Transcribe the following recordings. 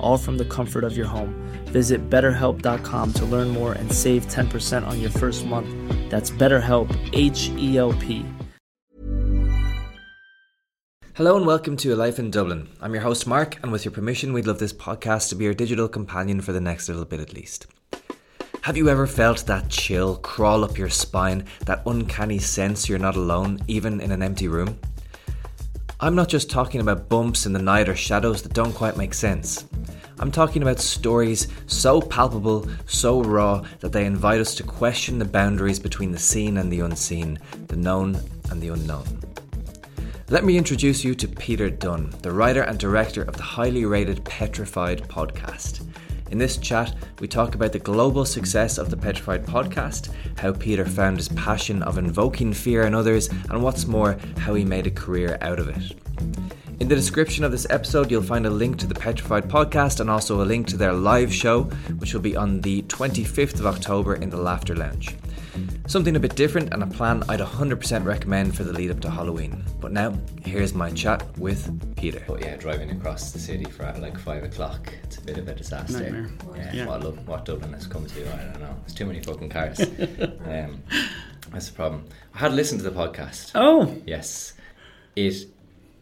all from the comfort of your home. Visit betterhelp.com to learn more and save 10% on your first month. That's BetterHelp, H E L P. Hello and welcome to A Life in Dublin. I'm your host, Mark, and with your permission, we'd love this podcast to be your digital companion for the next little bit at least. Have you ever felt that chill crawl up your spine, that uncanny sense you're not alone, even in an empty room? I'm not just talking about bumps in the night or shadows that don't quite make sense. I'm talking about stories so palpable, so raw, that they invite us to question the boundaries between the seen and the unseen, the known and the unknown. Let me introduce you to Peter Dunne, the writer and director of the highly rated Petrified podcast. In this chat, we talk about the global success of the Petrified podcast, how Peter found his passion of invoking fear in others, and what's more, how he made a career out of it. In the description of this episode, you'll find a link to the Petrified podcast and also a link to their live show, which will be on the 25th of October in the Laughter Lounge. Something a bit different and a plan I'd 100% recommend for the lead up to Halloween. But now, here's my chat with Peter. But yeah, driving across the city for like five o'clock, it's a bit of a disaster. Nightmare. Yeah, Yeah. What, Lu- what Dublin has come to, I don't know. It's too many fucking cars. um, that's the problem. I had listened to the podcast. Oh, Yes, it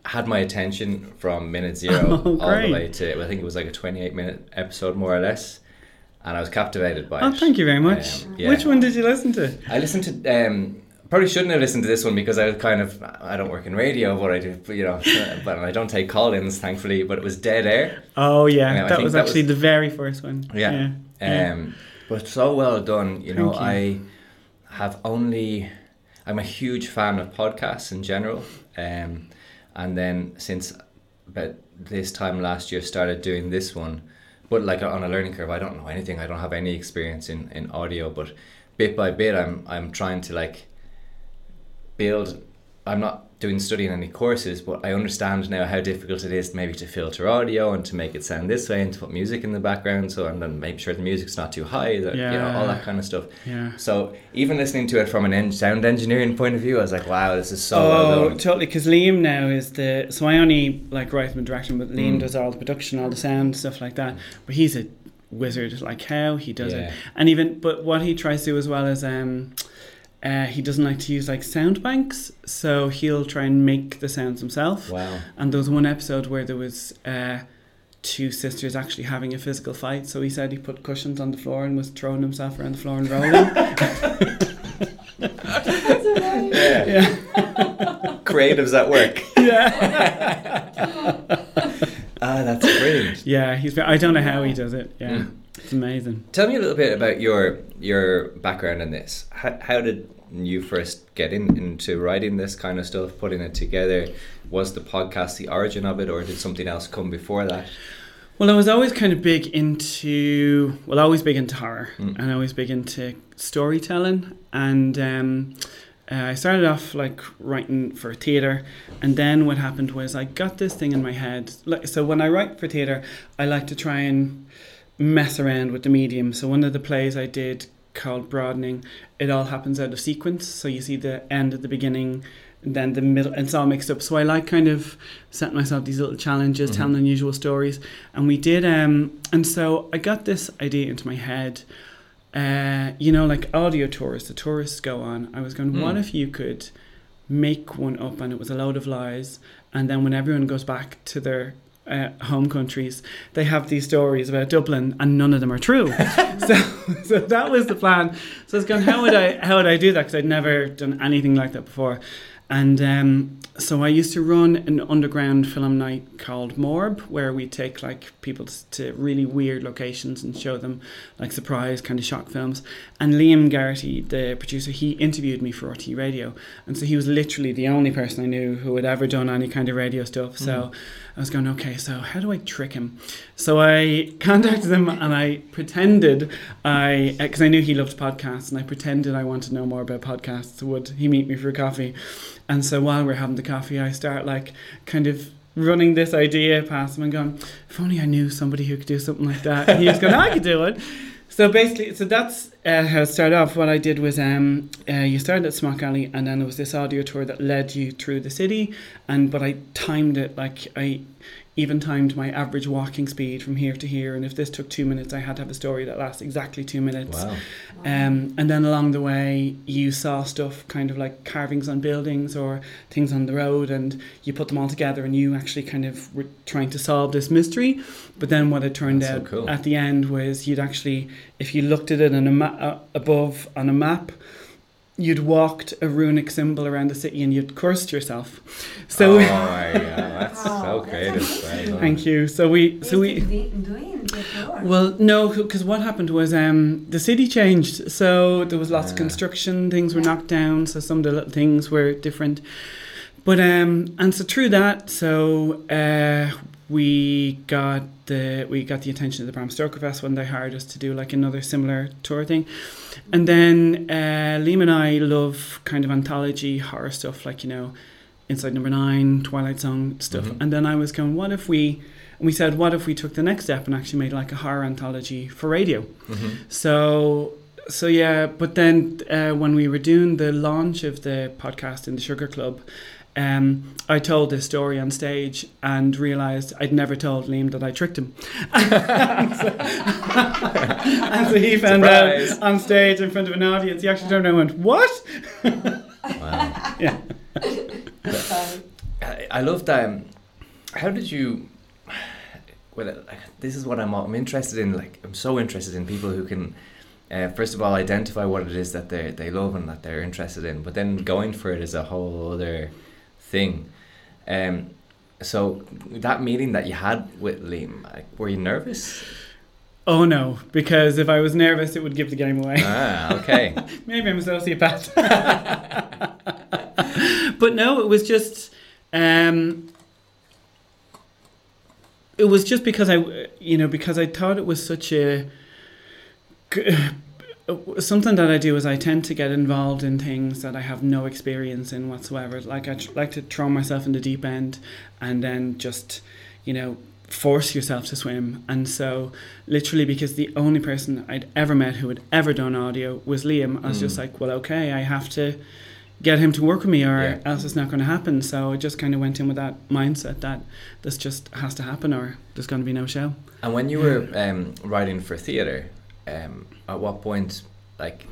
had my attention from minute zero Oh, all the way to I think it was like a twenty-eight minute episode more or less, and I was captivated by it. oh, it. thank you very much. Um, yeah. Which one did you listen to? I listened to. Um, probably shouldn't have listened to this one because I was kind of. I don't work in radio, but I do. You know, but I don't take call-ins, thankfully. But it was dead air. Oh, yeah, Yeah, that was that actually was- the very first one. Yeah. yeah. Um, but so well done. You know, you. I have only. I'm a huge fan of podcasts in general, um, and then since about this time last year, started doing this one, but like on a learning curve. I don't know anything. I don't have any experience in, in audio, but bit by bit, I'm I'm trying to like build. I'm not doing studying any courses, but I understand now how difficult it is maybe to filter audio and to make it sound this way and to put music in the background. So and then make sure the music's not too high. That, you know all that kind of stuff. Yeah. So even listening to it from an en- sound engineering point of view, I was like, wow, this is so Oh, well done. totally. Because Liam now is the. So I only like write and direction, but Liam Mm. does all the production, all the sound, stuff like that. But he's a wizard, like how he does Yeah. it. And even, but what he tries to do as well is, um, uh, he doesn't like to use like sound banks, so he'll try and make the sounds himself. Wow. And there was one episode where there was uh, two sisters actually having a physical fight. So he said he put cushions on the floor and was throwing himself around the floor and rolling. Yeah. yeah. Creatives at work. Yeah. ah, that's brilliant. Yeah, he's. I don't know how he does it. Yeah, Mm. It's amazing. Tell me a little bit about your your background in this. How, how did you first get in, into writing this kind of stuff, putting it together? Was the podcast the origin of it, or did something else come before that? Well, I was always kind of big into. Well, always big into horror, Mm. and always big into storytelling. And um, uh, I started off like writing for theatre, and then what happened was I got this thing in my head. Like, so when I write for theatre, I like to try and mess around with the medium. So one of the plays I did called Broadening. It all happens out of sequence, so you see the end at the beginning, and then the middle, and it's all mixed up. So I like kind of setting myself these little challenges, telling unusual stories, and we did. Um, and so I got this idea into my head. Uh, you know, like audio tours, the tourists go on. I was going, what if you could make one up and it was a load of lies, and then when everyone goes back to their uh, home countries, they have these stories about Dublin, and none of them are true. so, so that was the plan. So I was going, how would I, how would I do that? Because I'd never done anything like that before. And um, so I used to run an underground film night called Morb, where we take like people to really weird locations and show them like surprise kind of shock films. And Liam Geraghty, the producer, he interviewed me for RTÉ Radio, and so he was literally the only person I knew who had ever done any kind of radio stuff. So mm. I was going, okay, so how do I trick him? So I contacted him and I pretended I, uh, because I knew he loved podcasts, and I pretended I wanted to know more about podcasts. Would he meet me for a coffee? And so while we're having the coffee, I start like kind of running this idea past him and going, if only I knew somebody who could do something like that. And he was going, I could do it. So basically, so that's uh, how it started off. What I did was, um, uh, you started at Smock Alley, and then there was this audio tour that led you through the city. And but I timed it like I even timed my average walking speed from here to here. And if this took two minutes, I had to have a story that lasts exactly two minutes. Wow. Um, and then along the way, you saw stuff kind of like carvings on buildings or things on the road, and you put them all together, and you actually kind of were trying to solve this mystery. But then what it turned That's so out cool. at the end was you'd actually, if you looked at it on a ma- uh, above on a map, you'd walked a runic symbol around the city and you'd cursed yourself. So. oh my god, that's so creative. Very well. Thank you. So we, so we, well, no, because what happened was um, the city changed. So there was lots of construction, things were knocked down, so some of the little things were different. But um, and so through that, so uh, we got the we got the attention of the Bram Stoker Fest when they hired us to do like another similar tour thing. And then uh, Liam and I love kind of anthology horror stuff, like you know, Inside Number Nine, Twilight Zone stuff. And then I was going, what if we? And we said, what if we took the next step and actually made like a horror anthology for radio? So, so yeah. But then uh, when we were doing the launch of the podcast in the Sugar Club, um, I told this story on stage and realised I'd never told Liam that I tricked him. and, so, and so he found Surprise. out on stage in front of an audience. He actually turned around and went, "What?" yeah. I, I love that. Um, how did you? Well, this is what I'm. I'm interested in. Like, I'm so interested in people who can, uh, first of all, identify what it is that they they love and that they're interested in, but then going for it is a whole other thing. Um, so that meeting that you had with Liam, like, were you nervous? Oh no, because if I was nervous, it would give the game away. Ah, okay. Maybe I'm a sociopath. but no, it was just um it was just because I you know because I thought it was such a something that I do is I tend to get involved in things that I have no experience in whatsoever. Like I tr- like to throw myself in the deep end and then just you know force yourself to swim. And so literally because the only person I'd ever met who had ever done audio was Liam, I was just like, well, okay, I have to get him to work with me or Yeah. else it's not going to happen. So I just kind of went in with that mindset that this just has to happen or there's going to be no show. And when you were um, writing for theatre, um, at what point, like,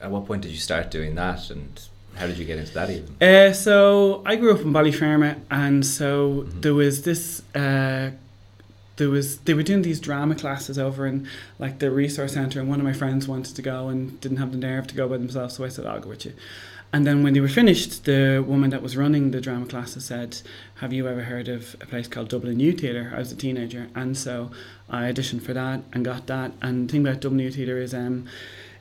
at what point did you start doing that, and how did you get into that even? Uh, so I grew up in Ballyfermot, and so there was this. Uh, there was they were doing these drama classes over in like the resource centre, and one of my friends wanted to go and didn't have the nerve to go by themselves, so I said I'll go with you. And then when they were finished, the woman that was running the drama classes said, "Have you ever heard of a place called Dublin Youth Theatre?" I was a teenager, and so I auditioned for that and got that. And the thing about Dublin Youth Theatre is, um,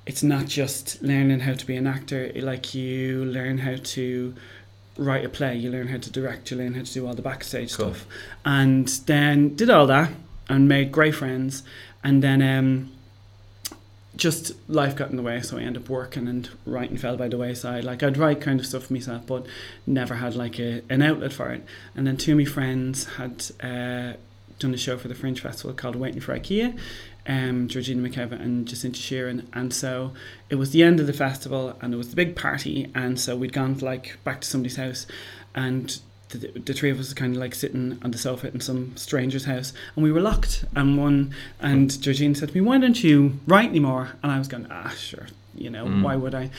it's not just learning how to be an actor. Like you learn how to write a play, you learn how to direct, you learn how to do all the backstage Cool. stuff, and then did all that and made great friends, and then um, just life got in the way, so I ended up working and writing fell by the wayside. Like I'd write kind of stuff myself, but never had like a, an outlet for it. And then two of my friends had uh, done a show for the Fringe Festival called Waiting for IKEA, um, Georgina McKevitt and Jacinta Sheeran. And so it was the end of the festival and it was the big party. And so we'd gone like back to somebody's house and the, the three of us were kind of like sitting on the sofa in some stranger's house and we were locked. And one, and Georgina said to me, why don't you write anymore? And I was going, ah, sure, you know, Mm. why would I?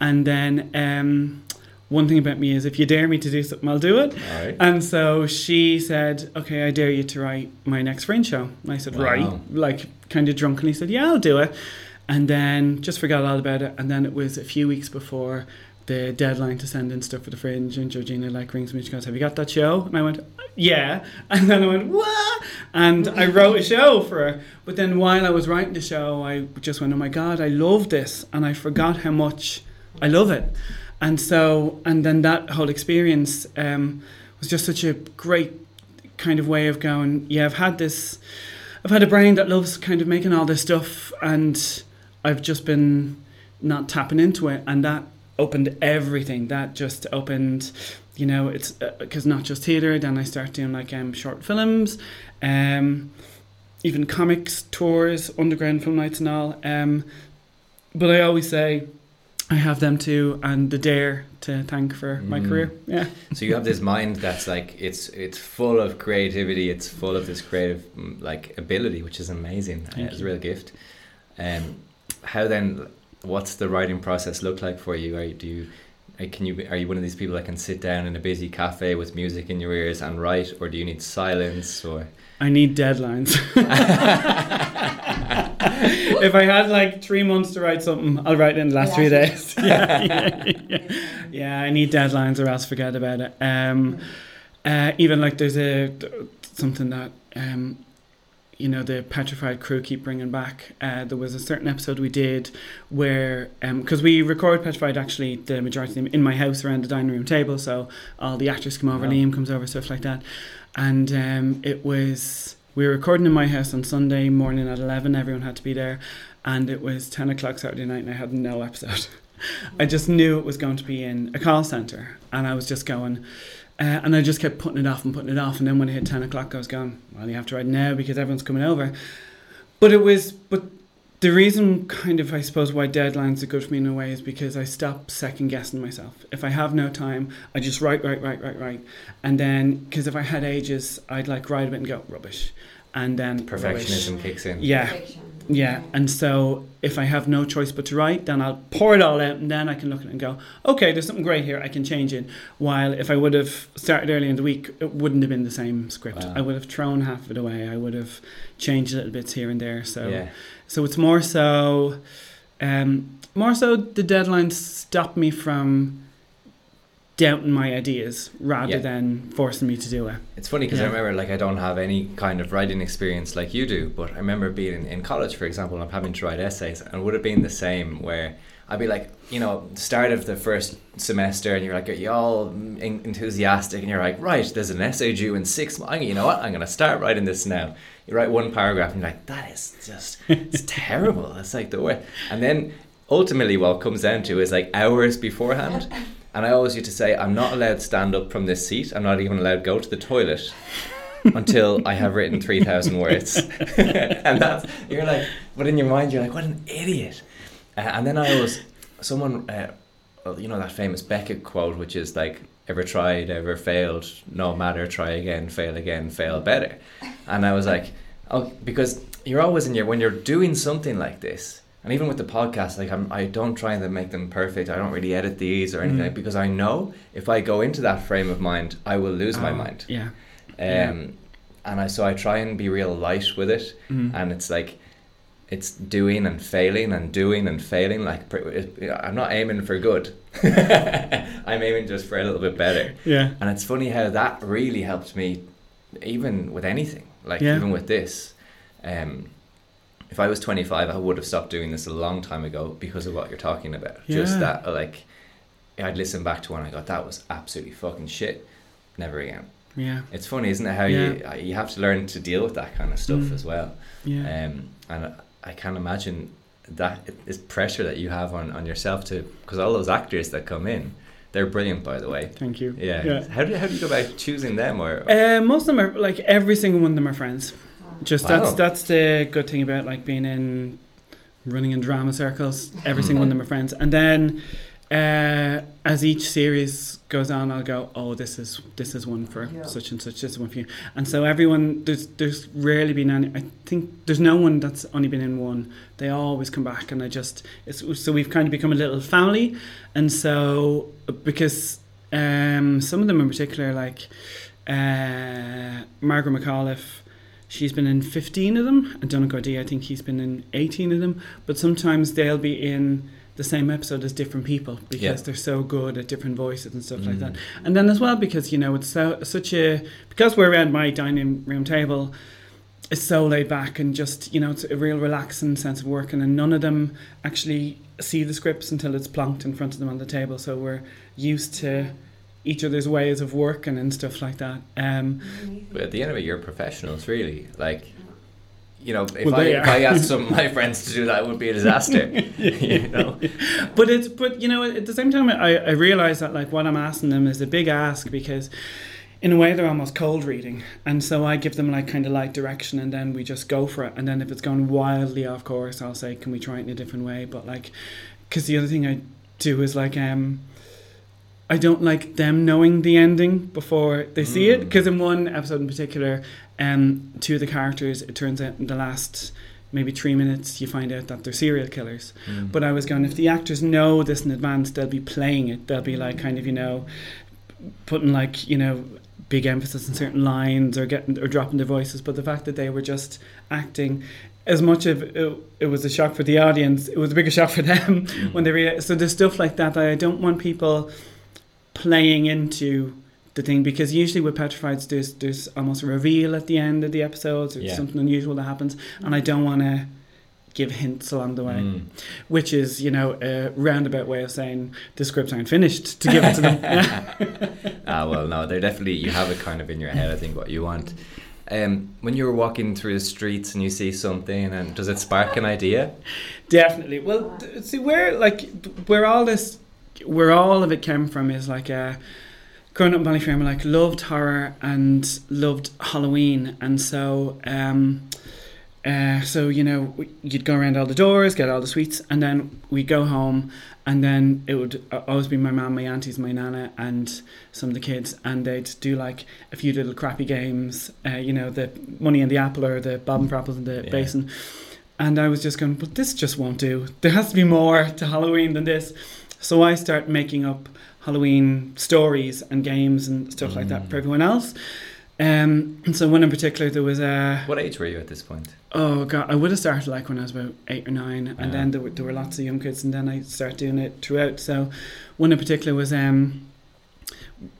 And then um, one thing about me is if you dare me to do something, I'll do it. Right. And so she said, "Okay, I dare you to write my next Fringe show." And I said, Wow. "Right," like kind of drunkenly said, "Yeah, I'll do it." And then just forgot all about it. And then it was a few weeks before the deadline to send in stuff for the Fringe, and Georgina like rings me. She goes, "Have you got that show?" And I went, "Yeah." And then I went, "What?" And I wrote a show for her. But then while I was writing the show, I just went, "Oh my god, I love this," and I forgot how much I love it. And so, and then that whole experience um, was just such a great kind of way of going, yeah, I've had this, I've had a brain that loves kind of making all this stuff, and I've just been not tapping into it. And that opened everything. That just opened, you know, it's because not just theatre, then I start doing like um, short films, um, even comics, tours, underground film nights, and all. Um, but I always say, I have them too, and the dare to thank for my Mm. career. Yeah. So you have this mind that's like it's it's full of creativity. It's full of this creative mm, like ability, which is amazing. Thank it's you. a real gift. Um, how then? What's the writing process look like for you? Are you, do you can you are you one of these people that can sit down in a busy cafe with music in your ears and write, or do you need silence? Or I need deadlines. if I had like three months to write something, I'll write it in the last three days. yeah, yeah, yeah. Yeah, I need deadlines or else forget about it. Um, uh, even like there's a something that um, you know the petrified crew keep bringing back. Uh, there was a certain episode we did where because we record petrified actually the majority of them in my house around the dining room table, so all the actors come over, Wow. Liam comes over, stuff like that, and um, it was we were recording in my house on Sunday morning at eleven. Everyone had to be there, and it was ten o'clock Saturday night, and I had no episode. I just knew it was going to be in a call center, and I was just going. Uh, and I just kept putting it off and putting it off. And then when it hit 10 o'clock, I was going, well, you have to write now because everyone's coming over. But it was, but the reason, kind of, I suppose, why deadlines are good for me in a way is because I stop second guessing myself. If I have no time, I just write, write, write, write, write. And then, because if I had ages, I'd like write a bit and go, rubbish. And then rubbish. perfectionism kicks in. Yeah. Yeah, and so if I have no choice but to write, then I'll pour it all out, and then I can look at it and go, okay, there's something great here. I can change it. While if I would have started early in the week, it wouldn't have been the same script. Wow. I would have thrown half of it away. I would have changed little bits here and there. So, Yeah. so it's more so, um, more so the deadlines stopped me from doubting my ideas rather Yeah. than forcing me to do it. It's funny because I remember like I don't have any kind of writing experience like you do, but I remember being in, in college, for example, and I'm having to write essays, and it would have been the same where I'd be like, you know, start of the first semester, and you're like, are you all en- enthusiastic, and you're like, right, there's an essay due in six months. You know what? I'm gonna start writing this now. You write one paragraph, and you're like, that is just, it's terrible. It's like the way, and then ultimately, what it comes down to is like hours beforehand. And I always used to say, I'm not allowed to stand up from this seat. I'm not even allowed to go to the toilet until I have written 3,000 words. and that's, you're like, but in your mind, you're like, what an idiot. Uh, and then I was, someone, uh, you know, that famous Beckett quote, which is like, ever tried, ever failed, no matter, try again, fail again, fail better. And I was like, oh, because you're always in your, when you're doing something like this, and even with the podcast, like I'm, I don't try to make them perfect. I don't really edit these or anything Mm. because I know if I go into that frame of mind, I will lose my Oh, mind. Yeah. Um, Yeah. and I so I try and be real light with it, Mm. and it's like it's doing and failing and doing and failing. Like I'm not aiming for good. I'm aiming just for a little bit better. Yeah. And it's funny how that really helped me, even with anything. Like Yeah. even with this, um, if I was 25, I would have stopped doing this a long time ago because of what you're talking about. Just that, like, I'd listen back to one. I got that was absolutely fucking shit. Never again. Yeah. It's funny, isn't it? How you you have to learn to deal with that kind of stuff Mm. as well. Yeah. Um, and I can't imagine that is pressure that you have on, on yourself to because all those actors that come in, they're brilliant, by the way. Thank you. Yeah. Yeah. How do how do you go about choosing them or? Uh, most of them are like every single one of them are friends. Just that's Wow. that's the good thing about like being in running in drama circles. Every single one of them are friends, and then uh, as each series goes on, I'll go, oh, this is this is one for such and such. This is one for you, and so everyone there's there's rarely been any. I think there's no one that's only been in one. They always come back, and I just it's so we've kind of become a little family, and so because um, some of them in particular, like uh, Margaret McAuliffe. She's been in 15 of them, and Donald Gordy, I think he's been in 18 of them. But sometimes they'll be in the same episode as different people because Yeah. they're so good at different voices and stuff like Mm. that. And then as well because you know it's so such a because we're around my dining room table, it's so laid back and just you know it's a real relaxing sense of working, and none of them actually see the scripts until it's plonked in front of them on the table. So we're used to each other's ways of working and stuff like that. Um, But at the end of it, you're professionals, really. Like, you know, if Well, I if. I asked some of my friends to do that, it would be a disaster. you know. but it's but you know at the same time I, I realize that like what I'm asking them is a big ask because in a way they're almost cold reading and so I give them like kind of light direction and then we just go for it and then if it's gone wildly off course I'll say can we try it in a different way but like because the other thing I do is like um I don't like them knowing the ending before they see it mm. because in one episode in particular um two of the characters it turns out in the last maybe three minutes you find out that they're serial killers mm. but I was going, if the actors know this in advance, they'll be playing it. They'll be mm. like, kind of, you know, putting like, you know, big emphasis on certain lines or getting or dropping their voices. But the fact that they were just acting, as much of it, it was a shock for the audience, it was a bigger shock for them when they realized. So there's stuff like that that I don't want people playing into the thing because usually with petrifieds there's there's almost a reveal at the end of the episodes or Yeah. something unusual that happens and I don't want to give hints along the way Mm. which is you know a roundabout way of saying the scripts aren't finished to give it to them Ah, well, no, they're definitely you have it kind of in your head. I think what you want. Um, when you're walking through the streets and you see something, and does it spark an idea? definitely well see where like where all this where all of it came from is like uh growing up in Ballyfermot like loved horror and loved Halloween and so um uh, so you know you'd go around all the doors get all the sweets and then we'd go home and then it would always be my mum my aunties my nana and some of the kids and they'd do like a few little crappy games uh, you know the money in the apple or the bob and apples in the Yeah. basin and I was just going, but this just won't do. There has to be more to Halloween than this. So I start making up Halloween stories and games and stuff like that for everyone else. Um, and so one in particular, there was a What age were you at this point? oh god, I would have started like when I was about eight or nine, and Yeah. then there were, there were lots of young kids, and then I started doing it throughout. So one in particular was um,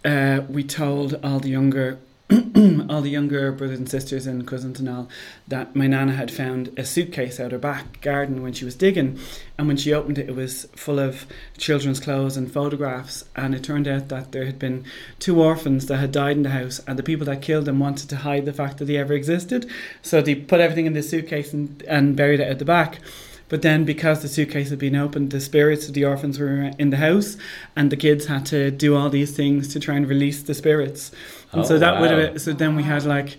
uh, we told all the younger all the younger brothers and sisters and cousins and all that my nana had found a suitcase out her back garden when she was digging. And when she opened it it was full of children's clothes and photographs. And it turned out that there had been two orphans that had died in the house and the people that killed them wanted to hide the fact that they ever existed. So they put everything in this suitcase and, and buried it at the back. But then, because the suitcase had been opened, the spirits of the orphans were in the house, and the kids had to do all these things to try and release the spirits. And so Oh, that would wow. have. So then we had like,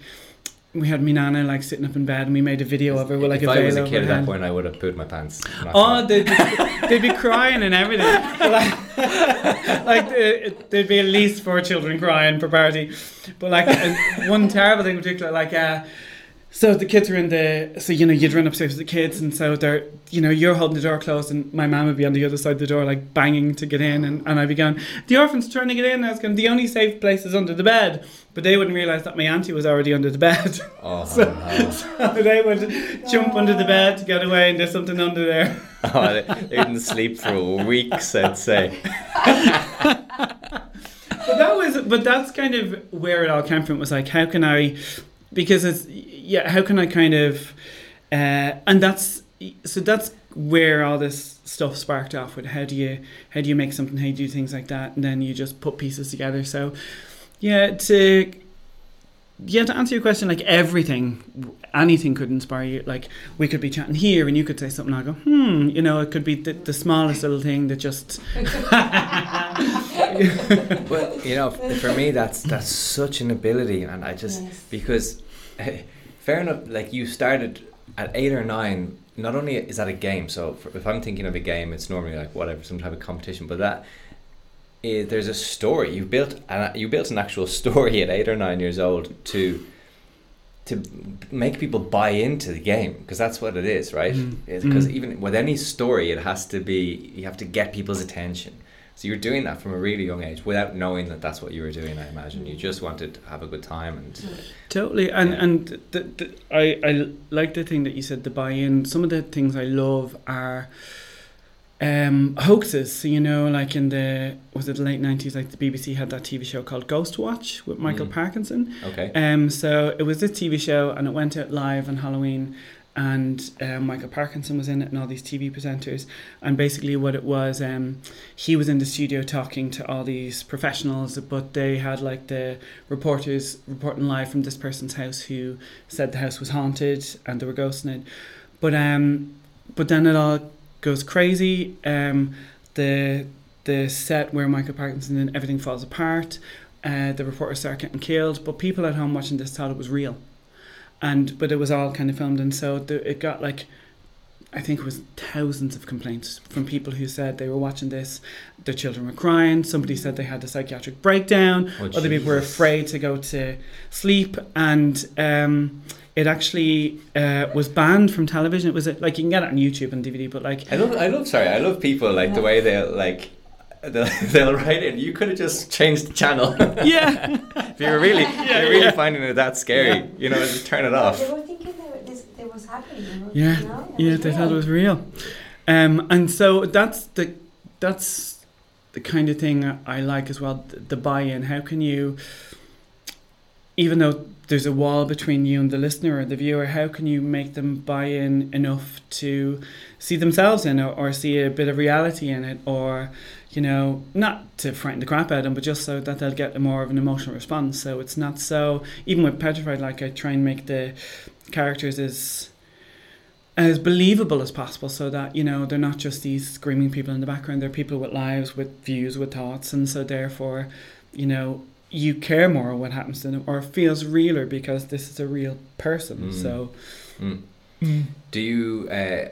we had me nana like sitting up in bed, and we made a video of her with like if a I was a kid at that point, I would have pooed my pants. Oh, they'd, be- they'd be crying and everything. Like, like there'd be at least four children crying per party. But like one terrible thing in particular, like uh, so the kids are in the so you know you'd run upstairs with the kids and so they're you know you're holding the door closed and my mum would be on the other side of the door like banging to get in and, and I'd be going the orphans trying to get in I was going the only safe place is under the bed but they wouldn't realise that my auntie was already under the bed Oh, so, no. so they would jump under the bed to get away and there's something under there oh, they, they didn't sleep for weeks, I'd say. but that was but that's kind of where it all came from was like how can i because it's yeah how can i kind of uh, and that's so that's where all this stuff sparked off with how do you how do you make something how do you do things like that? And then you just put pieces together. So yeah to yeah to answer your question like everything anything could inspire you like we could be chatting here and you could say something i go hmm you know it could be the, the smallest little thing that just Well, you know, for me, that's that's such an ability, and I just because fair enough. Like you started at eight or nine. Not only is that a game, so for, if I'm thinking of a game, it's normally like whatever, some type of competition. But that is, there's a story you've built. And you built an actual story at eight or nine years old to to make people buy into the game because that's what it is, right? Because Mm. even with any story, it has to be you have to get people's attention. So you're doing that from a really young age without knowing that that's what you were doing. I imagine you just wanted to have a good time and Totally, and Yeah. and the, the, I I like the thing that you said the buy-in. Some of the things I love are um, hoaxes. You know, like in the was it the late nineties? Like the BBC had that TV show called Ghostwatch with Michael Mm. Parkinson. okay. Um, so it was this TV show, and it went out live on Halloween, and um, Michael Parkinson was in it, and all these TV presenters. And basically, what it was, um, he was in the studio talking to all these professionals, but they had like the reporters reporting live from this person's house who said the house was haunted and there were ghosts in it. But um, but then it all goes crazy. Um, the the set where Michael Parkinson and everything falls apart. Uh, the reporters start getting killed, but people at home watching this thought it was real, and but it was all kind of filmed, and so the, it got like. I think it was thousands of complaints from people who said they were watching this, their children were crying. Somebody said they had a psychiatric breakdown. Oh, Other people were afraid to go to sleep, and um, it actually uh, was banned from television. It was a, like you can get it on YouTube and DVD, but like I love, I love. Sorry, I love people like the way they like. They'll, they'll write it. You could have just changed the channel. yeah, if you were really, if you're really finding it that scary, you know, just turn it off. They were thinking that this, that was happening. Yeah, You know? yeah. They thought it was real, um, and so that's the that's the kind of thing I like as well. The, the buy-in. How can you, even though there's a wall between you and the listener or the viewer, how can you make them buy in enough to see themselves in it or see a bit of reality in it or you know not to frighten the crap out of them but just so that they'll get a more of an emotional response. So it's not so even with petrified like i try and make the characters as as believable as possible so that you know they're not just these screaming people in the background. They're people with lives with views with thoughts. And so therefore you know you care more what happens to them or it feels realer because this is a real person Mm. so Mm. Do you uh,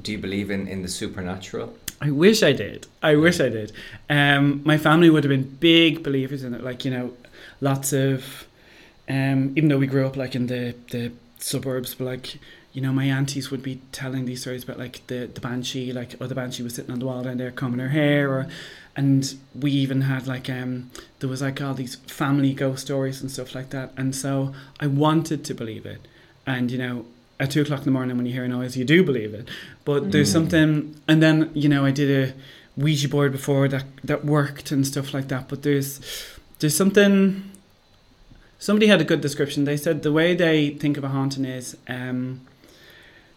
do you believe in, in the supernatural? I wish I did. I wish I did. Um, my family would have been big believers in it. Like you know, lots of, um, even though we grew up like in the the suburbs, but like you know, my aunties would be telling these stories about like the the banshee, like oh the banshee was sitting on the wall down there combing her hair, or and we even had like um there was like all these family ghost stories and stuff like that, and so I wanted to believe it, and you know. At two o'clock in the morning, when you hear a noise, you do believe it. But there's something, and then you know, I did a Ouija board before that that worked and stuff like that. But there's there's something. Somebody had a good description. They said the way they think of a haunting is, um,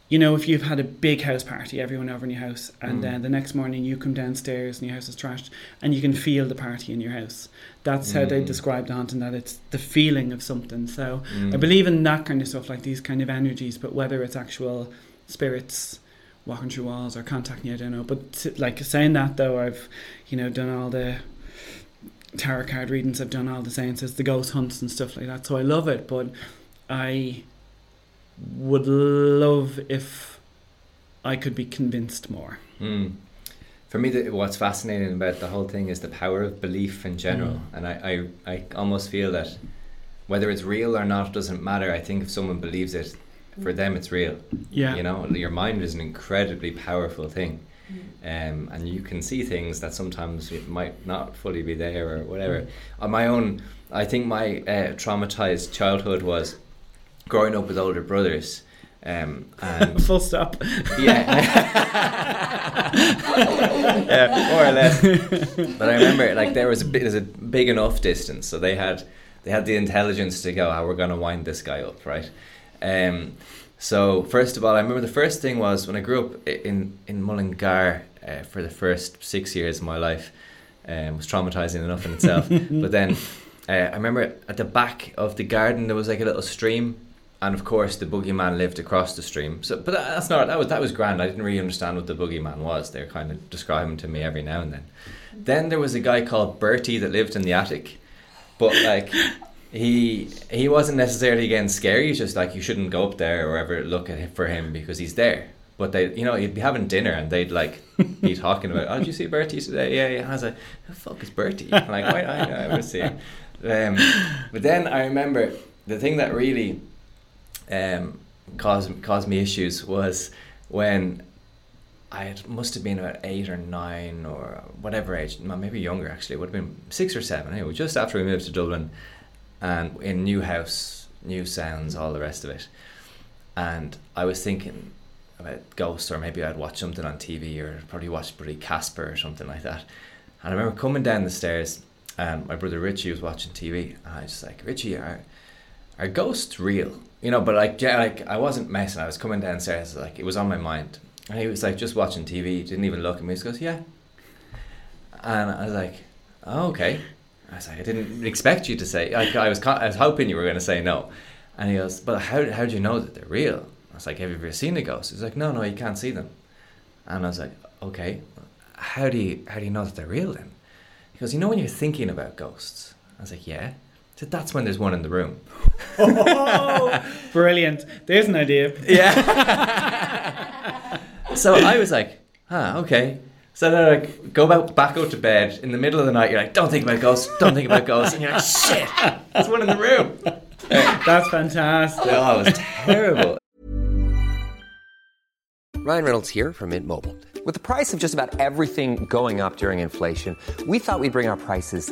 you know, if you've had a big house party, everyone over in your house, and Mm. then the next morning you come downstairs and your house is trashed, and you can feel the party in your house. That's how they Mm. describe the haunting. That it's the feeling of something. So Mm. I believe in that kind of stuff, like these kind of energies. But whether it's actual spirits walking through walls or contacting you, I don't know. But t- like saying that though, I've you know done all the tarot card readings. I've done all the seances, the ghost hunts and stuff like that. So I love it, but I would love if I could be convinced more. Mm. For me, the, what's fascinating about the whole thing is the power of belief in general, Mm. and I, I, I almost feel that whether it's real or not doesn't matter. I think if someone believes it, for them it's real. Yeah. You know, your mind is an incredibly powerful thing, um, and you can see things that sometimes it might not fully be there or whatever. On my own, I think my uh, traumatized childhood was growing up with older brothers. Um, and Full stop. yeah. yeah, more or less. But I remember, like, there was a bit, there's a big enough distance, so they had they had the intelligence to go, "How we're going to wind this guy up, right?" Um, so first of all, I remember the first thing was when I grew up in in Mullingar uh, for the first six years of my life. Um, was traumatizing enough in itself, but then uh, I remember at the back of the garden there was like a little stream, and of course the boogeyman lived across the stream. So, but that- that's not that was that was grand. I didn't really understand what the boogeyman was. They were kind of describing to me every now and then. Then there was a guy called Bertie that lived in the attic, but like, he he wasn't necessarily again scary. He's just like you shouldn't go up there or ever look at him for him because he's there. But they, you know, you'd be having dinner and they'd like be talking about, oh, did you see Bertie today? Yeah, yeah. And I was like, who the fuck is Bertie? I'm like, why I, I would see him. Um, but then I remember the thing that really um, caused caused me issues was when I must have been about eight or nine or whatever age, maybe younger actually. It would have been six or seven. Anyway, just after we moved to Dublin, and in new house, new sounds, all the rest of it. And I was thinking about ghosts, or maybe I'd watch something on TV, or probably watch probably Casper or something like that. And I remember coming down the stairs, and my brother Richie was watching TV, and I was just like, Richie, are are ghosts real? You know, but like, yeah, like I wasn't messing. I was coming downstairs, like it was on my mind, and he was like just watching TV, didn't even look at me. He goes, yeah. And I was like, oh, okay. I was like, I didn't expect you to say. Like, I was, I was hoping you were going to say no. And he goes, but how, how do you know that they're real? I was like, have you ever seen a ghost? He's like, no, no, you can't see them. And I was like, okay, how do you, how do you know that they're real then? He goes, you know when you're thinking about ghosts? I was like, yeah. Said, that's when there's one in the room. oh, brilliant. There's an idea. Yeah. so I was like, huh, okay. So then like go back back out to bed in the middle of the night. You're like, don't think about ghosts, don't think about ghosts, and you're like, shit, there's one in the room. That's fantastic. Oh, it was terrible. Ryan Reynolds here from Mint Mobile. With the price of just about everything going up during inflation, we thought we'd bring our prices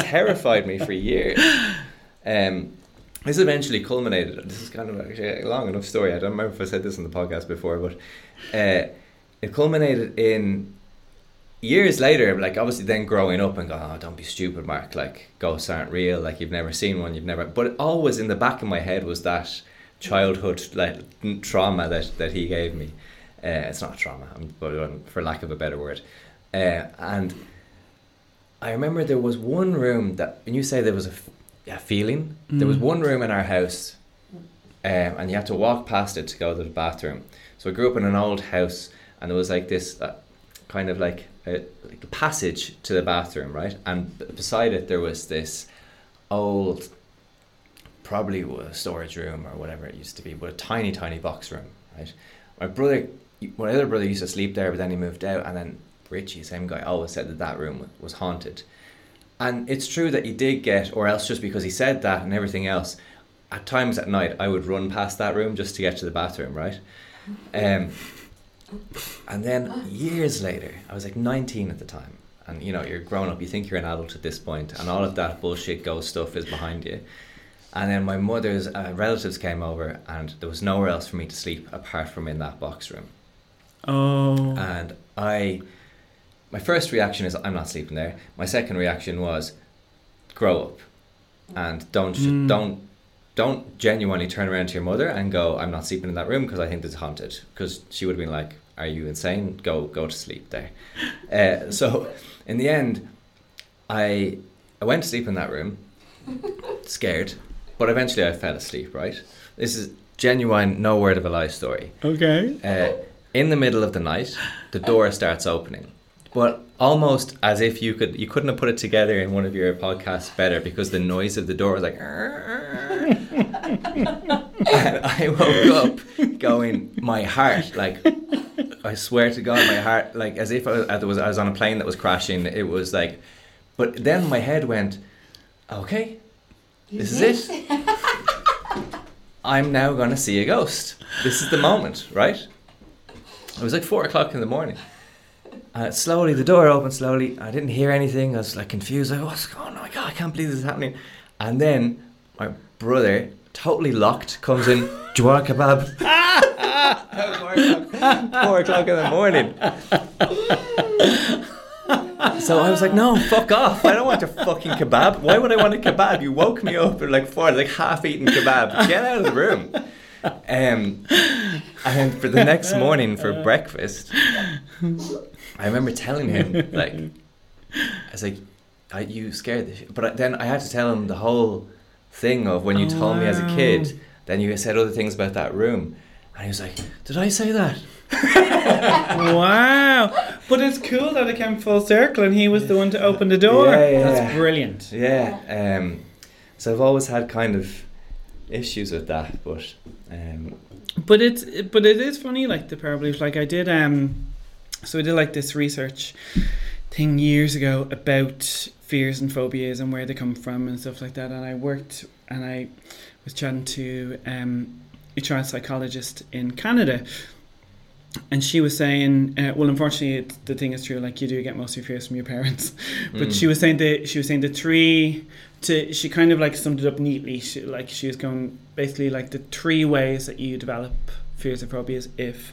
Terrified me for years. Um, this eventually culminated. This is kind of actually a long enough story. I don't remember if I said this on the podcast before, but uh, it culminated in years later. Like obviously, then growing up and going, "Oh, don't be stupid, Mark. Like ghosts aren't real. Like you've never seen one. You've never." But always in the back of my head was that childhood like trauma that that he gave me. Uh, it's not trauma, but um, for lack of a better word, uh, and I remember there was one room that when you say there was a, f- a feeling, there was Mm. one room in our house, um, and you had to walk past it to go to the bathroom. So I grew up in an old house, and there was like this uh, kind of like a, like a passage to the bathroom, right? And b- beside it there was this old, probably a storage room or whatever it used to be, but a tiny, tiny box room, right? My brother, my other brother used to sleep there, but then he moved out, and then Richie, same guy, always said that that room was haunted. And it's true that you did get, or else just because he said that and everything else, at times at night I would run past that room just to get to the bathroom, right? Um, and then years later, I was like 19 at the time, and you know, you're grown up, you think you're an adult at this point, and all of that bullshit ghost stuff is behind you. And then my mother's uh, relatives came over, and there was nowhere else for me to sleep apart from in that box room. Oh. And I, my first reaction is I'm not sleeping there. My second reaction was, grow up, and don't Mm. don't don't genuinely turn around to your mother and go I'm not sleeping in that room because I think it's haunted because she would have been like Are you insane? Go go to sleep there. Uh, so in the end, I I went to sleep in that room, scared, but eventually I fell asleep. Right. This is genuine, no word of a lie story. Okay. Uh, in the middle of the night, the door starts opening, but almost as if you could you couldn't have put it together in one of your podcasts better because the noise of the door was like. and I woke up going, my heart, like I swear to God, my heart, like as if I was, I was on a plane that was crashing. It was like, but then my head went, okay, this is it. I'm now to see a ghost. This is the moment, right? It was like four o'clock in the morning. Uh, slowly, the door opened slowly. I didn't hear anything. I was like confused. Like, what's going on? Oh my God, I can't believe this is happening. And then my brother, totally locked, comes in. Do you want a kebab? four o'clock in the morning. So I was like, no, fuck off. I don't want your fucking kebab. Why would I want a kebab? You woke me up at like four, like half eaten kebab. Get out of the room. Um, and for the next morning for breakfast, I remember telling him, like, I was like, I, you scared the shit. But then I had to tell him the whole thing of when you Oh, told me as a kid, then you said other things about that room. And he was like, did I say that? wow. But it's cool that it came full circle and he was the one to open the door. Yeah, yeah, That's brilliant. Yeah. Um, so I've always had kind of issues with that, but um, But it's but it is funny like the belief. Like I did um so I did like this research thing years ago about fears and phobias and where they come from and stuff like that. And I worked and I was chatting to um a child psychologist in Canada. And she was saying, uh, well, unfortunately, it, the thing is true. Like you do get most of your fears from your parents, but Mm. she was saying that she was saying the three. To she kind of like summed it up neatly. She, like she was going basically like the three ways that you develop fears and phobias. If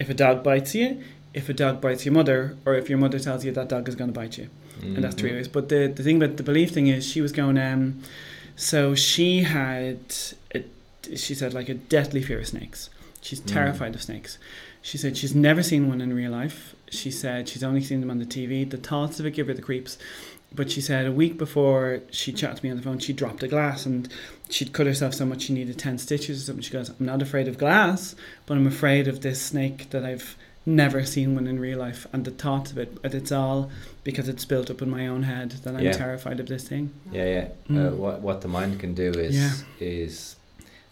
if a dog bites you, if a dog bites your mother, or if your mother tells you that dog is going to bite you, and that's three Mhm. ways. But the the thing about the belief thing is, she was going. Um, so she had, a, she said like a deathly fear of snakes. She's Mm. terrified of snakes. She said she's never seen one in real life. She said she's only seen them on the TV. The thoughts of it give her the creeps. But she said a week before she chatted to me on the phone, she dropped a glass and she'd cut herself so much she needed 10 stitches or something. She goes, I'm not afraid of glass, but I'm afraid of this snake that I've never seen one in real life. And the thought of it, but it's all because it's built up in my own head that I'm Yeah. terrified of this thing. Yeah, yeah. Mm. Uh, what what the mind can do is Yeah. is,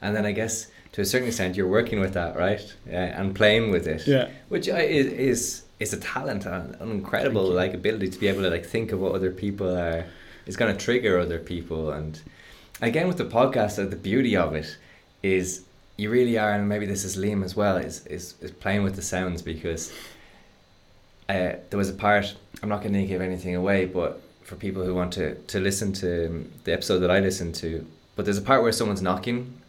and then I guess to a certain extent you're working with that, right? Yeah, and playing with it. Yeah. Which I, is is is a talent, an, an incredible like ability to be able to like think of what other people are is going to trigger other people, and again with the podcast, uh, the beauty of it is you really are, and maybe this is Liam as well, is is, is playing with the sounds because uh, there was a part I'm not going to give anything away, but for people who want to to listen to um, the episode that I listened to, but there's a part where someone's knocking,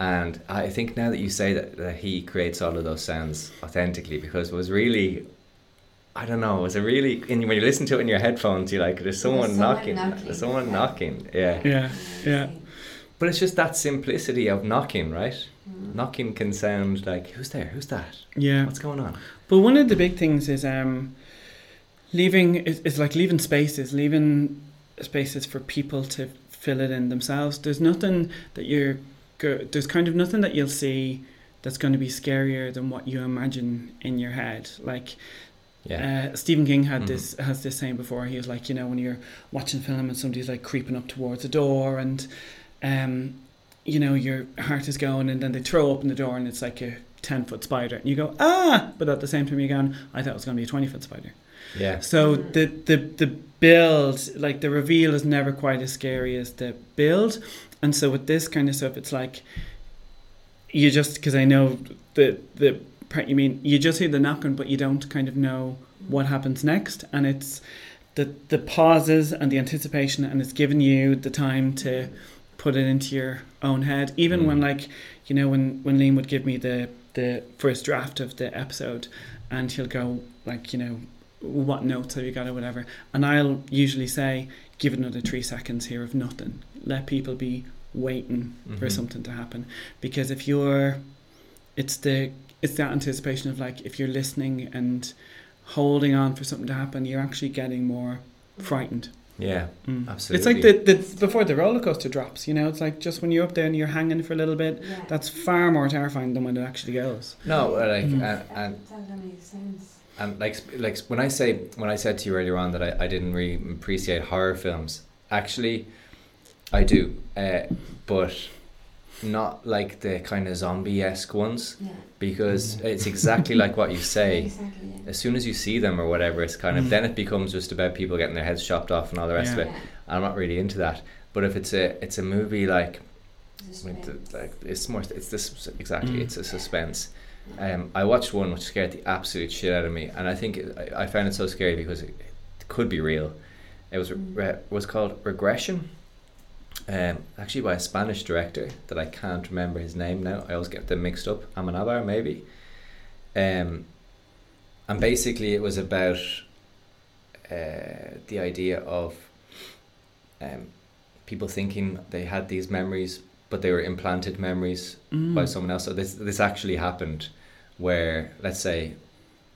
and I think now that you say that, that he creates all of those sounds authentically because it was really. I don't know. It was it really? In, when you listen to it in your headphones, you're like, "There's someone, someone knocking. knocking, There's someone knocking." Yeah. Yeah, yeah. But it's just that simplicity of knocking, right? Knocking can sound like, "Who's there? Who's that? Yeah. What's going on?" But one of the big things is um, leaving is, is like leaving spaces, leaving spaces for people to fill it in themselves. There's nothing that you're go, there's kind of nothing that you'll see that's going to be scarier than what you imagine in your head. Like Yeah. uh, Stephen King had Mhm. this has this saying before. He was like, you know, when you're watching a film and somebody's like creeping up towards a door and um, you know, your heart is going and then they throw open the door and it's like a 10 foot spider. And you go, ah! But at the same time, you're going, I thought it was going to be a 20 foot spider. Yeah. So the, the, the build, like the reveal is never quite as scary as the build. And so with this kind of stuff, it's like, you just, because I know the, the part you mean, you just hear the knocking, but you don't kind of know what happens next. And it's the, the pauses and the anticipation, and it's giving you the time to put it into your own head. Even Mm. when, like, you know, when, when Liam would give me the, the first draft of the episode, and he'll go, like, you know, what notes have you got or whatever. And I'll usually say, give it another three seconds here of nothing. Let people be waiting for Mhm. something to happen. Because if you're, it's the, it's that anticipation of like, if you're listening and holding on for something to happen, you're actually getting more frightened. Yeah. Mm. Absolutely. It's like the, the before the roller coaster drops, you know, it's like just when you're up there and you're hanging for a little bit, Yeah. that's far more terrifying than when it actually goes. No, uh, like Mhm. and, and That only makes sense. and like like when I say when I said to you earlier on that I, I didn't really appreciate horror films, actually, I do, uh, but not like the kind of zombie esque ones Yeah. because it's exactly like what you say. Exactly. Yeah. As soon as you see them or whatever, it's kind of Mm. then it becomes just about people getting their heads chopped off and all the rest Yeah. of it. I'm not really into that. But if it's a it's a movie like I the- like it's more. It's this exactly. Mm. It's a suspense. Um, I watched one which scared the absolute shit out of me, and I think it, I, I found it so scary because it, it could be real. It was re- was called Regression. Um, actually by a Spanish director that I can't remember his name now. I always get them mixed up. Amenabar maybe. Um, and basically it was about uh, the idea of um, people thinking they had these memories, but they were implanted memories by Mm. someone else. So this this actually happened, where let's say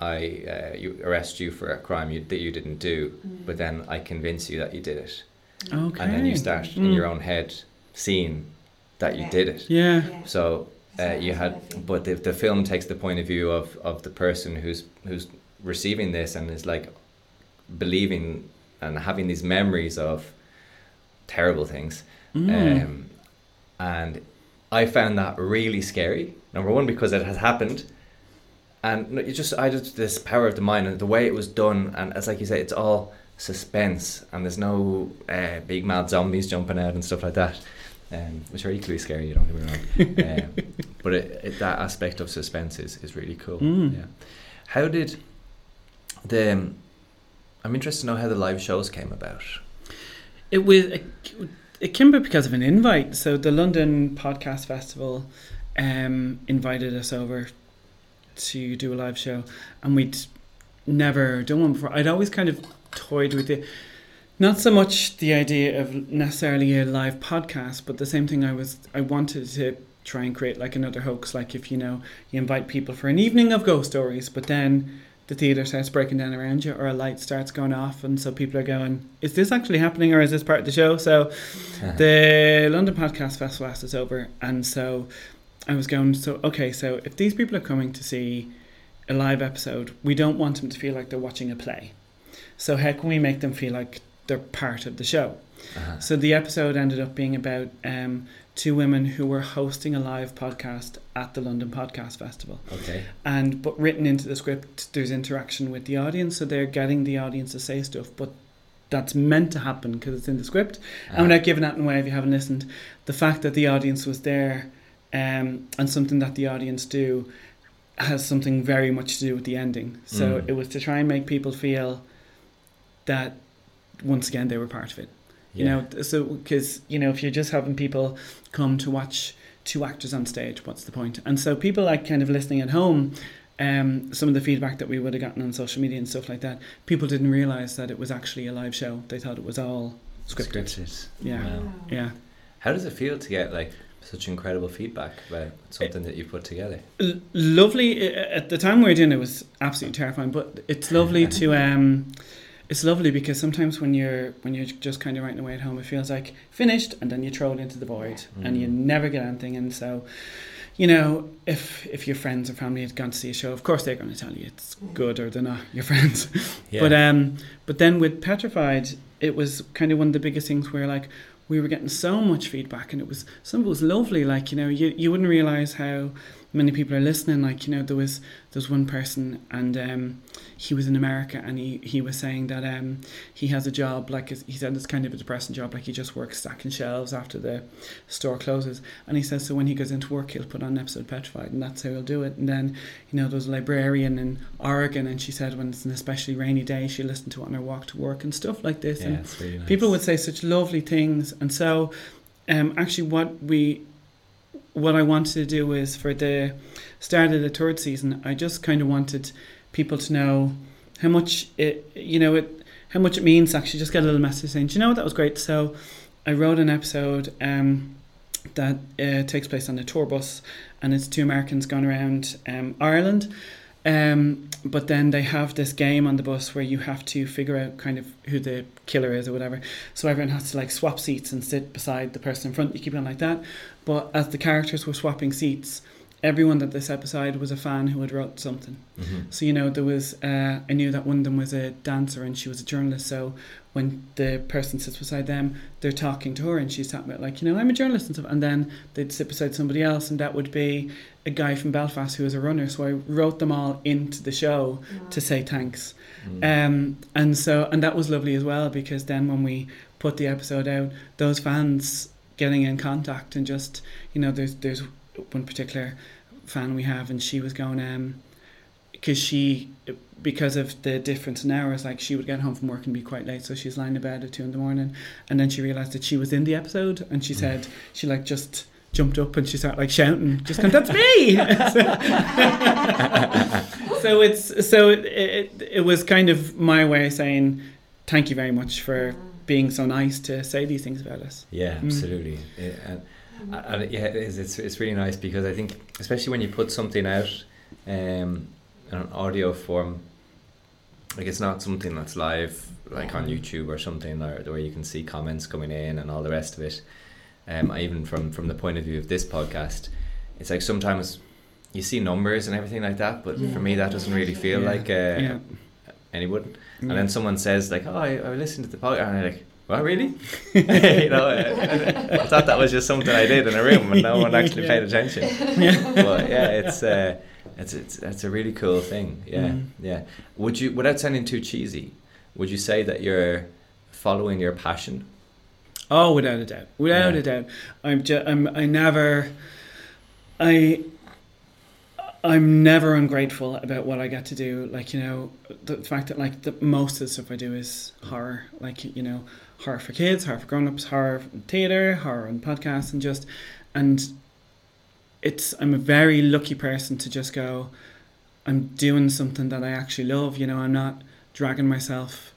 I uh, you arrest you for a crime you, that you didn't do, but then I convince you that you did it, Okay. and then you start in Mm. your own head seeing that you did it. Yeah. So uh, you had, but the, the film takes the point of view of, of the person who's who's receiving this and is like believing and having these memories of terrible things. Mm. Um, and I found that really scary. Number one, because it has happened. And you just, I just, this power of the mind and the way it was done. And it's like you say, it's all suspense and there's no uh, big mad zombies jumping out and stuff like that. Um, which are equally scary, you don't get me wrong. um, but it, it, that aspect of suspense is, is really cool. Mm. Yeah. How did the, um, I'm interested to know how the live shows came about. It was it, it came about because of an invite. So the London Podcast Festival um, invited us over to do a live show, and we'd never done one before. I'd always kind of toyed with it. Not so much the idea of necessarily a live podcast, but the same thing I was I wanted to try and create like another hoax, like if you know you invite people for an evening of ghost stories, but then the theatre starts breaking down around you or a light starts going off and so people are going, Is this actually happening or is this part of the show? So uh-huh. the London Podcast Festival is over and so I was going, so okay, so if these people are coming to see a live episode, we don't want them to feel like they're watching a play. So how can we make them feel like they're part of the show? Uh-huh. So the episode ended up being about um, two women who were hosting a live podcast at the London Podcast Festival. Okay. And but written into the script, there's interaction with the audience, so they're getting the audience to say stuff, but that's meant to happen because it's in the script. And without giving that away, if you haven't listened, the fact that the audience was there um, and something that the audience do has something very much to do with the ending. So Mm. it was to try and make people feel that once again they were part of it. You Yeah. know, so because you know if you're just having people come to watch two actors on stage, what's the point? And so people like kind of listening at home. Um, some of the feedback that we would have gotten on social media and stuff like that, people didn't realize that it was actually a live show. They thought it was all scripted. Scripted. Yeah, Wow. yeah. How does it feel to get like such incredible feedback about something that you put together? L- lovely uh, at the time we were doing it was absolutely terrifying but it's lovely to um it's lovely because sometimes when you're when you're just kind of writing away at home it feels like finished and then you throw it into the void and you never get anything. And so you know if if your friends or family had gone to see a show of course they're going to tell you it's good or they're not your friends. Yeah. but um but then with petrified it was kind of one of the biggest things where like we were getting so much feedback and it was some of it was lovely. Like you know you, you wouldn't realize how many people are listening like you know there was there was one person and um he was in America and he he was saying that um he has a job like he said it's kind of a depressing job like he just works stacking shelves after the store closes. And he says so when he goes into work he'll put on an episode of Petrified and that's how he'll do it. And then you know there was a librarian in Oregon and she said when it's an especially rainy day she listened to it on her walk to work and stuff like this. Yeah, and really nice. people would say such lovely things. And so um actually what we what I wanted to do is for the start of the third season, I just kind of wanted people to know how much it, you know, it, how much it means actually just get a little message saying, "Do you know, that was great. So I wrote an episode um, that uh, takes place on a tour bus, and it's two Americans going around um, Ireland. Um, but then they have this game on the bus where you have to figure out kind of who the killer is or whatever. So everyone has to like swap seats and sit beside the person in front. You keep it on like that. But as the characters were swapping seats, everyone that this episode was a fan who had wrote something. Mhm. So you know there was uh, I knew that one of them was a dancer and she was a journalist. So when the person sits beside them, they're talking to her and she's talking about like you know I'm a journalist and stuff. And then they'd sit beside somebody else and that would be a guy from Belfast who was a runner. So I wrote them all into the show to say thanks. Um, and so and that was lovely as well because then when we put the episode out, those fans getting in contact and just you know there's there's one particular fan we have and she was going um because she because of the difference in hours like she would get home from work and be quite late so she's lying in bed at two in the morning and then she realized that she was in the episode and she said she like just jumped up and she started like shouting just going that's me so it's so it, it, it was kind of my way of saying thank you very much for being so nice to say these things about us Yeah, Mm. absolutely. Yeah, and, and yeah, it is. It's, it's really nice because I think, especially when you put something out um, in an audio form, like it's not something that's live, like on YouTube or something, or where you can see comments coming in and all the rest of it. Um, even from from the point of view of this podcast, it's like sometimes you see numbers and everything like that, but for me that doesn't really feel Yeah. like uh, Yeah. anyone. And then someone says like, "Oh, I, I listened to the podcast," and I'm like, "What, really?" you know, I, I thought that was just something I did in a room, and no one actually paid attention. But yeah, it's uh, it's it's it's a really cool thing. Yeah, Mm. yeah. Would you, without sounding too cheesy, would you say that you're following your passion? Oh, without a doubt, without Yeah. a doubt. I'm just, I'm, I never, I, I'm never ungrateful about what I get to do. Like you know, the fact that like the most of the stuff I do is horror. Like you know, horror for kids, horror for grown-ups, horror in theater, horror on podcasts, and just, and it's I'm a very lucky person to just go. I'm doing something that I actually love. You know, I'm not dragging myself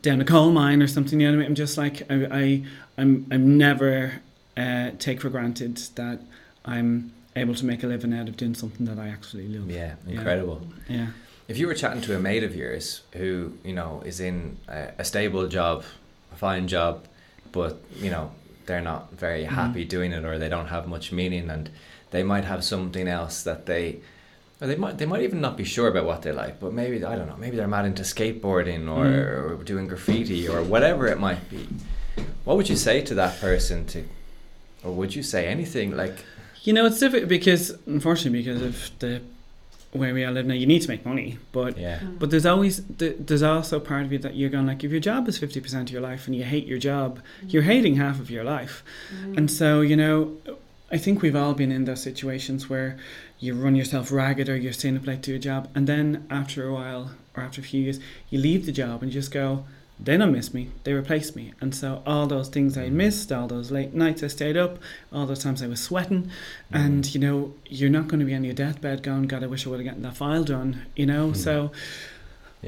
down a coal mine or something. You know what I mean? I'm just like I, I I'm I'm never uh, take for granted that I'm able to make a living out of doing something that I actually love. Yeah, incredible. Yeah. If you were chatting to a mate of yours who you know is in a, a stable job, a fine job, but you know they're not very happy doing it or they don't have much meaning and they might have something else that they or they might they might even not be sure about what they like, but maybe I don't know, maybe they're mad into skateboarding or, or doing graffiti or whatever it might be. What would you say to that person to or would you say anything like You know, it's difficult because unfortunately because of the where we are living now, you need to make money. But Yeah. Mm. but there's always there's also part of you that you're going like if your job is fifty percent of your life and you hate your job, mm. you're hating half of your life. And so, you know, I think we've all been in those situations where you run yourself ragged or you're staying up late to a job and then after a while or after a few years you leave the job and you just go, They don't miss me, they replace me. And so all those things I mm. missed, all those late nights I stayed up, all those times I was sweating mm. and you know, you're not going to be on your deathbed going, God, I wish I would have gotten that file done, you know? Mm. So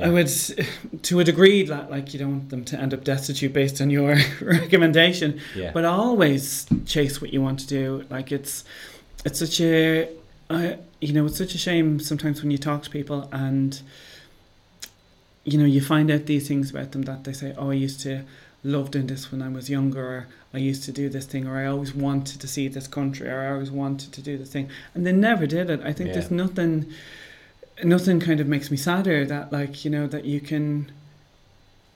I would, to a degree, that like you don't want them to end up destitute based on your recommendation, Yeah. but always chase what you want to do. Like it's, it's such a, I, you know, it's such a shame sometimes when you talk to people and, you know, you find out these things about them that they say, oh, I used to love doing this when I was younger, or I used to do this thing, or I always wanted to see this country, or I always wanted to do this thing, and they never did it. I think Yeah. there's nothing nothing kind of makes me sadder that like you know that you can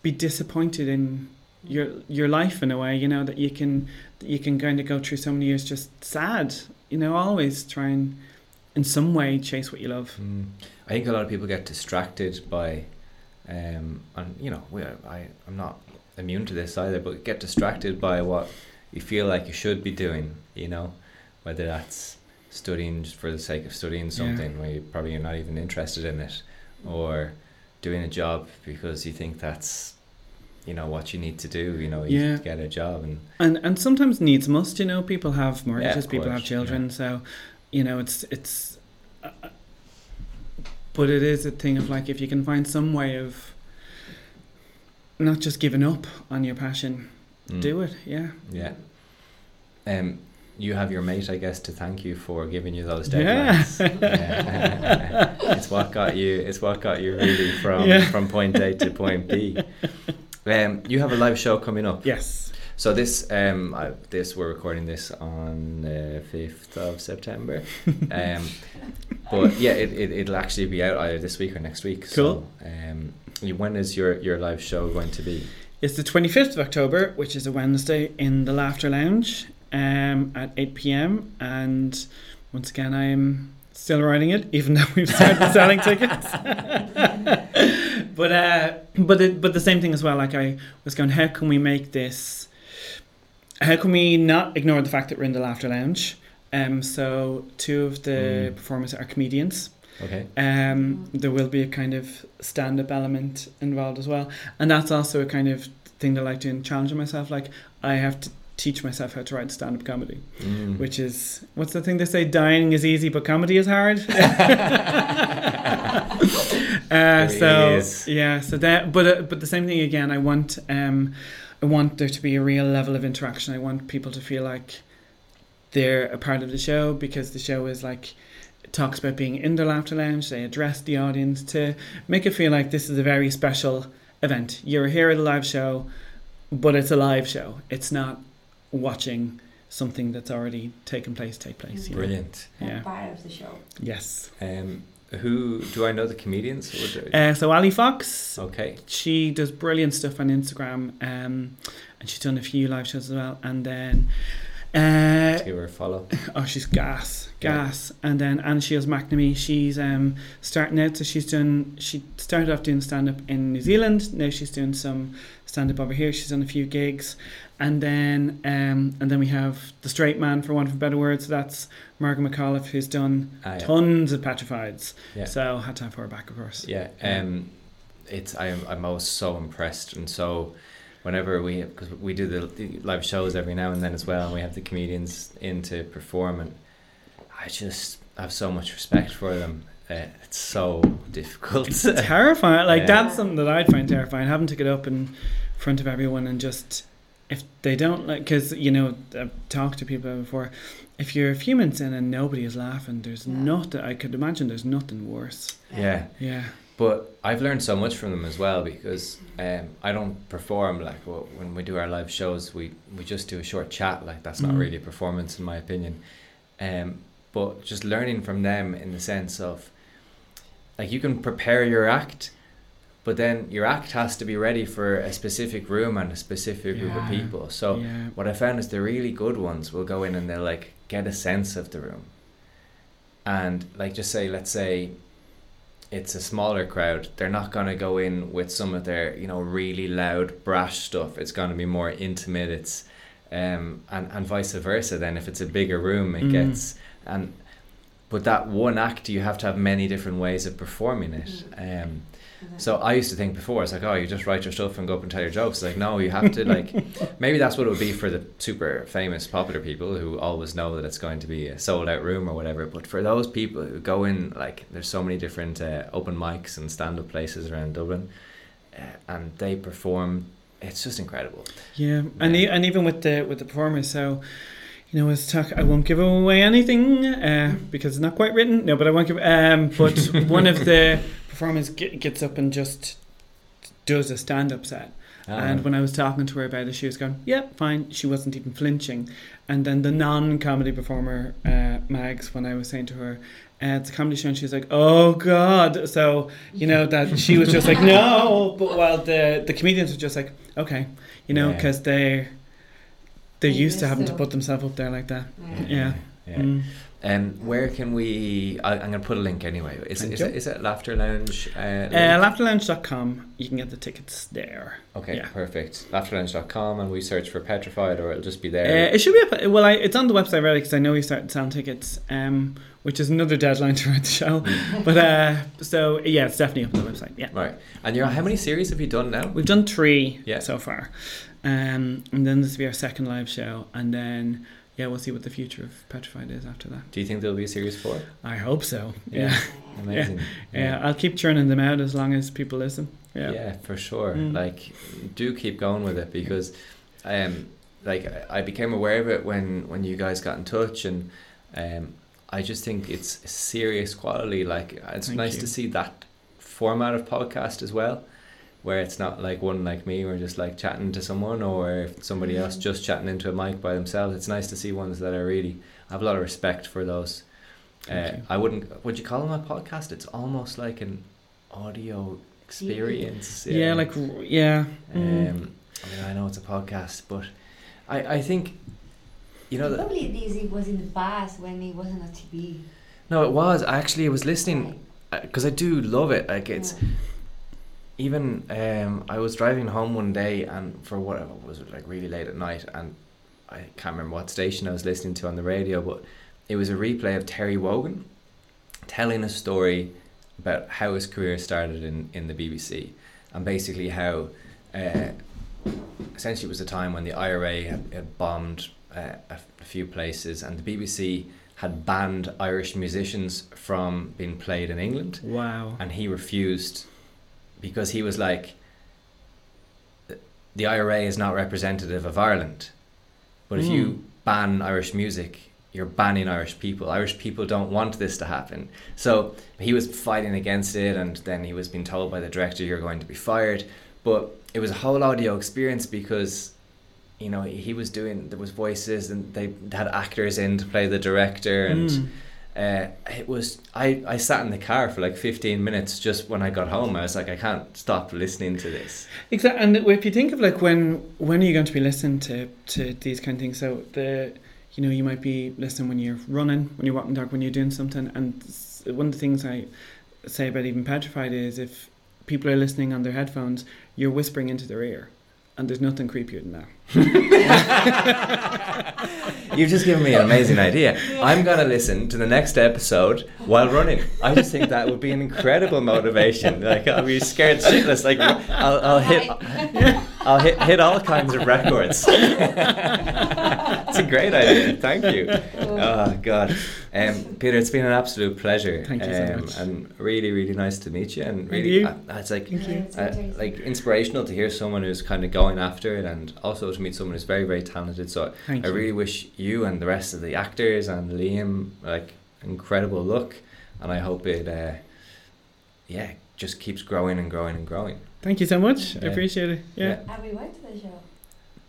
be disappointed in your your life in a way you know that you can that you can kind of go through so many years just sad you know always try and in some way chase what you love Mm. I think a lot of people get distracted by, um, and you know, we, I I'm not immune to this either, but get distracted by what you feel like you should be doing. You know, whether that's studying just for the sake of studying something where you probably you're not even interested in it, or doing a job because you think that's you know what you need to do. You know, you Yeah. get a job and and and sometimes needs must you know people have mortgages of people have children so you know it's it's uh, but it is a thing of like if you can find some way of not just giving up on your passion Mm. do it yeah Yeah. Um, you have your mate, I guess, to thank you for giving you those Yeah. deadlines. Yeah. it's what got you. It's what got you really from Yeah. from point A to point B. Um, you have a live show coming up. Yes. So this, um, I, this we're recording this on the fifth of September. Um, but yeah, it, it it'll actually be out either this week or next week. Cool. So, um, when is your your live show going to be? It's the 25th of October, which is a Wednesday, in the Laughter Lounge um, at 8 pm. And once again, I am still writing it, even though we've started selling tickets. but uh, but it, but the same thing as well. Like I was going, how can we make this how can we not ignore the fact that we're in the Laughter Lounge? Um, so two of the Mm. performers are comedians. Okay. Um, there will be a kind of stand-up element involved as well, and that's also a kind of thing that I like doing, challenging myself. Like I have to teach myself how to write stand-up comedy, Mm. which is what's the thing they say? Dying is easy, but comedy is hard. uh, so is. yeah, so that but uh, but the same thing again. I want um, I want there to be a real level of interaction. I want people to feel like they're a part of the show because the show is like talks about being in the laughter lounge. They address the audience to make it feel like this is a very special event. You're here at a live show, but it's a live show. It's not watching something that's already taken place take place. you know? Brilliant. Yeah. Part of the show. Yes. Um, who do I know the comedians? Would Uh, so Ali Fox, okay. she does brilliant stuff on Instagram, um, and she's done a few live shows as well. And then, uh, Give her a follow. oh, she's gas, Yeah. gas. And then Anne Shields McNamee, she's um, starting out. So she's done. She started off doing stand up in New Zealand. Now she's doing some stand up over here. She's done a few gigs, and then um, and then we have the straight man, for want of a better word. So that's Margaret McAuliffe, who's done Ah, yeah. tons of petrifieds. Yeah. So had to have her back, of course. Yeah, um, it's I'm I'm always so impressed and so whenever we because we do the, the live shows every now and then as well and we have the comedians in to perform and I just have so much respect for them. Uh, it's so difficult. It's terrifying. Like Yeah. that's something that I'd find terrifying. Having to get up in front of everyone and just if they don't like, because you know I've talked to people before. If you're a few minutes in and nobody is laughing, there's nothing. I could imagine there's nothing worse. Yeah. Yeah. But I've learned so much from them as well because um, I don't perform like well, when we do our live shows. We we just do a short chat. Like that's not Mm. really a performance in my opinion. Um, but just learning from them in the sense of like you can prepare your act, but then your act has to be ready for a specific room and a specific group of people. So Yeah. what I found is the really good ones will go in and they'll like get a sense of the room. And like just say, let's say it's a smaller crowd, they're not gonna go in with some of their, you know, really loud brash stuff. It's gonna be more intimate, it's um and, and vice versa then if it's a bigger room it Mm. gets and but that one act you have to have many different ways of performing it. Um so I used to think before, it's like, oh, you just write your stuff and go up and tell your jokes. It's like, no, you have to like, maybe that's what it would be for the super famous, popular people who always know that it's going to be a sold out room or whatever. But for those people who go in, like, there's so many different uh, open mics and stand up places around Dublin, uh, and they perform. It's just incredible. Yeah, and e- and even with the with the performers, so you know, as talk, I won't give away anything uh, because it's not quite written. No, but I won't give. Um, but one of the performers get, gets up and just does a stand up set. Ah. And when I was talking to her about it, she was going, "Yeah, fine." She wasn't even flinching. And then the non-comedy performer, uh, Mags, when I was saying to her, uh, "It's a comedy show," and she was like, "Oh God!" So you know that she was just like, "No," but while the the comedians were just like, "Okay," you know, Yeah. because they they're They're used to having to to- put themselves up there like that. Yeah. Yeah. Yeah. Mm. Um, where can we? I, I'm going to put a link anyway. Is, Thank is, you. it, is it Laughter Lounge? Uh, link? Uh, laughterlounge.com. You can get the tickets there. okay, yeah. perfect. Laughterlounge.com, and we search for Petrified, or it'll just be Uh, there. it should be up. Well, I, it's on the website already because I know we started selling tickets, um, which is another deadline to write the show. but uh, so yeah, it's definitely up on the website. Yeah, right. And you're how many series have you done now? we've done three Yeah. so far, um, and then this will be our second live show, and then yeah, we'll see what the future of Petrified is after that. Do you think there'll be a series four? I hope so. Yeah. Yeah, Amazing. yeah. yeah. I'll keep churning them out as long as people listen. Yeah, Yeah. for sure. Mm. Like, do keep going with it because, um, like I I became aware of it when when you guys got in touch, and um, I just think it's serious quality. Like, it's Thank nice you. to see that format of podcast as well, where it's not like one like me, where just like chatting to someone, or if somebody else just chatting into a mic by themselves. It's nice to see ones that are really. I have a lot of respect for those. Uh, I wouldn't. Would you call them a podcast? It's almost like an audio experience. Yeah, like r- yeah. Mm. Um, I mean, I know it's a podcast, but I, I think, you know, that, Probably this it was in the past when it wasn't on TV. no, it was actually. I was listening because I do love it. Like it's even. Um, I was driving home one day, and for what was it like really late at night, and I can't remember what station I was listening to on the radio, but it was a replay of Terry Wogan telling a story about how his career started in, in the BBC and basically how uh, essentially it was a time when the IRA had, had bombed uh, a, a few places and the BBC had banned Irish musicians from being played in England. Wow. And he refused because he was like, the IRA is not representative of Ireland. But if Hmm. you ban Irish music, you're banning Irish people. Irish people don't want this to happen. So he was fighting against it, and then he was being told by the director, "You're going to be fired." But it was a whole audio experience because, you know, he was doing there was voices, and they had actors in to play the director, and Mm. Uh, it was. I I sat in the car for like 15 minutes just when I got home. I was like, I can't stop listening to this. Exactly, and if you think of like when when are you going to be listening to to these kind of things? So the you know you might be listening when you're running, when you're walking dog, when you're doing something. And one of the things I say about even petrified is if people are listening on their headphones, you're whispering into their ear, and there's nothing creepier than that. You've just given me an amazing idea. I'm gonna listen to the next episode while running. I just think that would be an incredible motivation. Like I'll be scared shitless. Like I'll, I'll hit, I'll hit hit all kinds of records. it's a great idea. Thank you. Oh God, um, Peter, it's been an absolute pleasure. Thank you so um, much. And really, really nice to meet you. And Thank really, you. uh, it's like Thank you. uh, like inspirational to hear someone who's kind of going after it, and also to meet someone who's very, very talented. So Thank I you. really wish you and the rest of the actors and Liam like incredible luck, and I hope it, uh, yeah, just keeps growing and growing and growing. Thank you so much. I appreciate it. Yeah. Have we went to the show?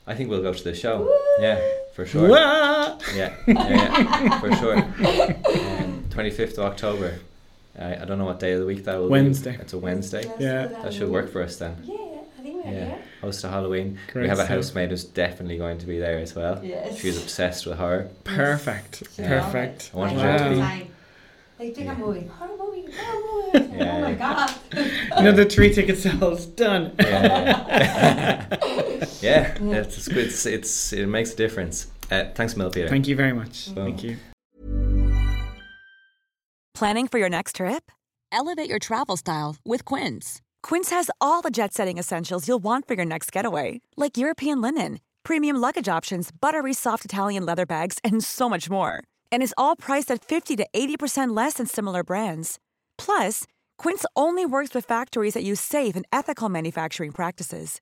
I think we'll go to the show. Yeah, for sure. Yeah, yeah, yeah, for sure. Um, 25th of October. I, I don't know what day of the week that will Wednesday. be. It's a Wednesday. Yeah. That should work for us then. Yeah, yeah, I think we're Yeah, here. host of Halloween. we have a stuff. housemate who's definitely going to be there as well. Yes. She's obsessed with horror. Perfect. Yeah. Perfect. I want Like, her to be. the time. Like, think I'm moving. Horror movie, horror movie. Yeah, oh my god. Another three ticket sales done. Yeah, yeah. It's, it's, it's, it's it makes a difference. Uh, thanks, Mel Peter. Thank you very much. Boom. Thank you. Planning for your next trip? Elevate your travel style with Quince. Quince has all the jet setting essentials you'll want for your next getaway, like European linen, premium luggage options, buttery soft Italian leather bags, and so much more. And is all priced at 50 to 80% less than similar brands. Plus, Quince only works with factories that use safe and ethical manufacturing practices.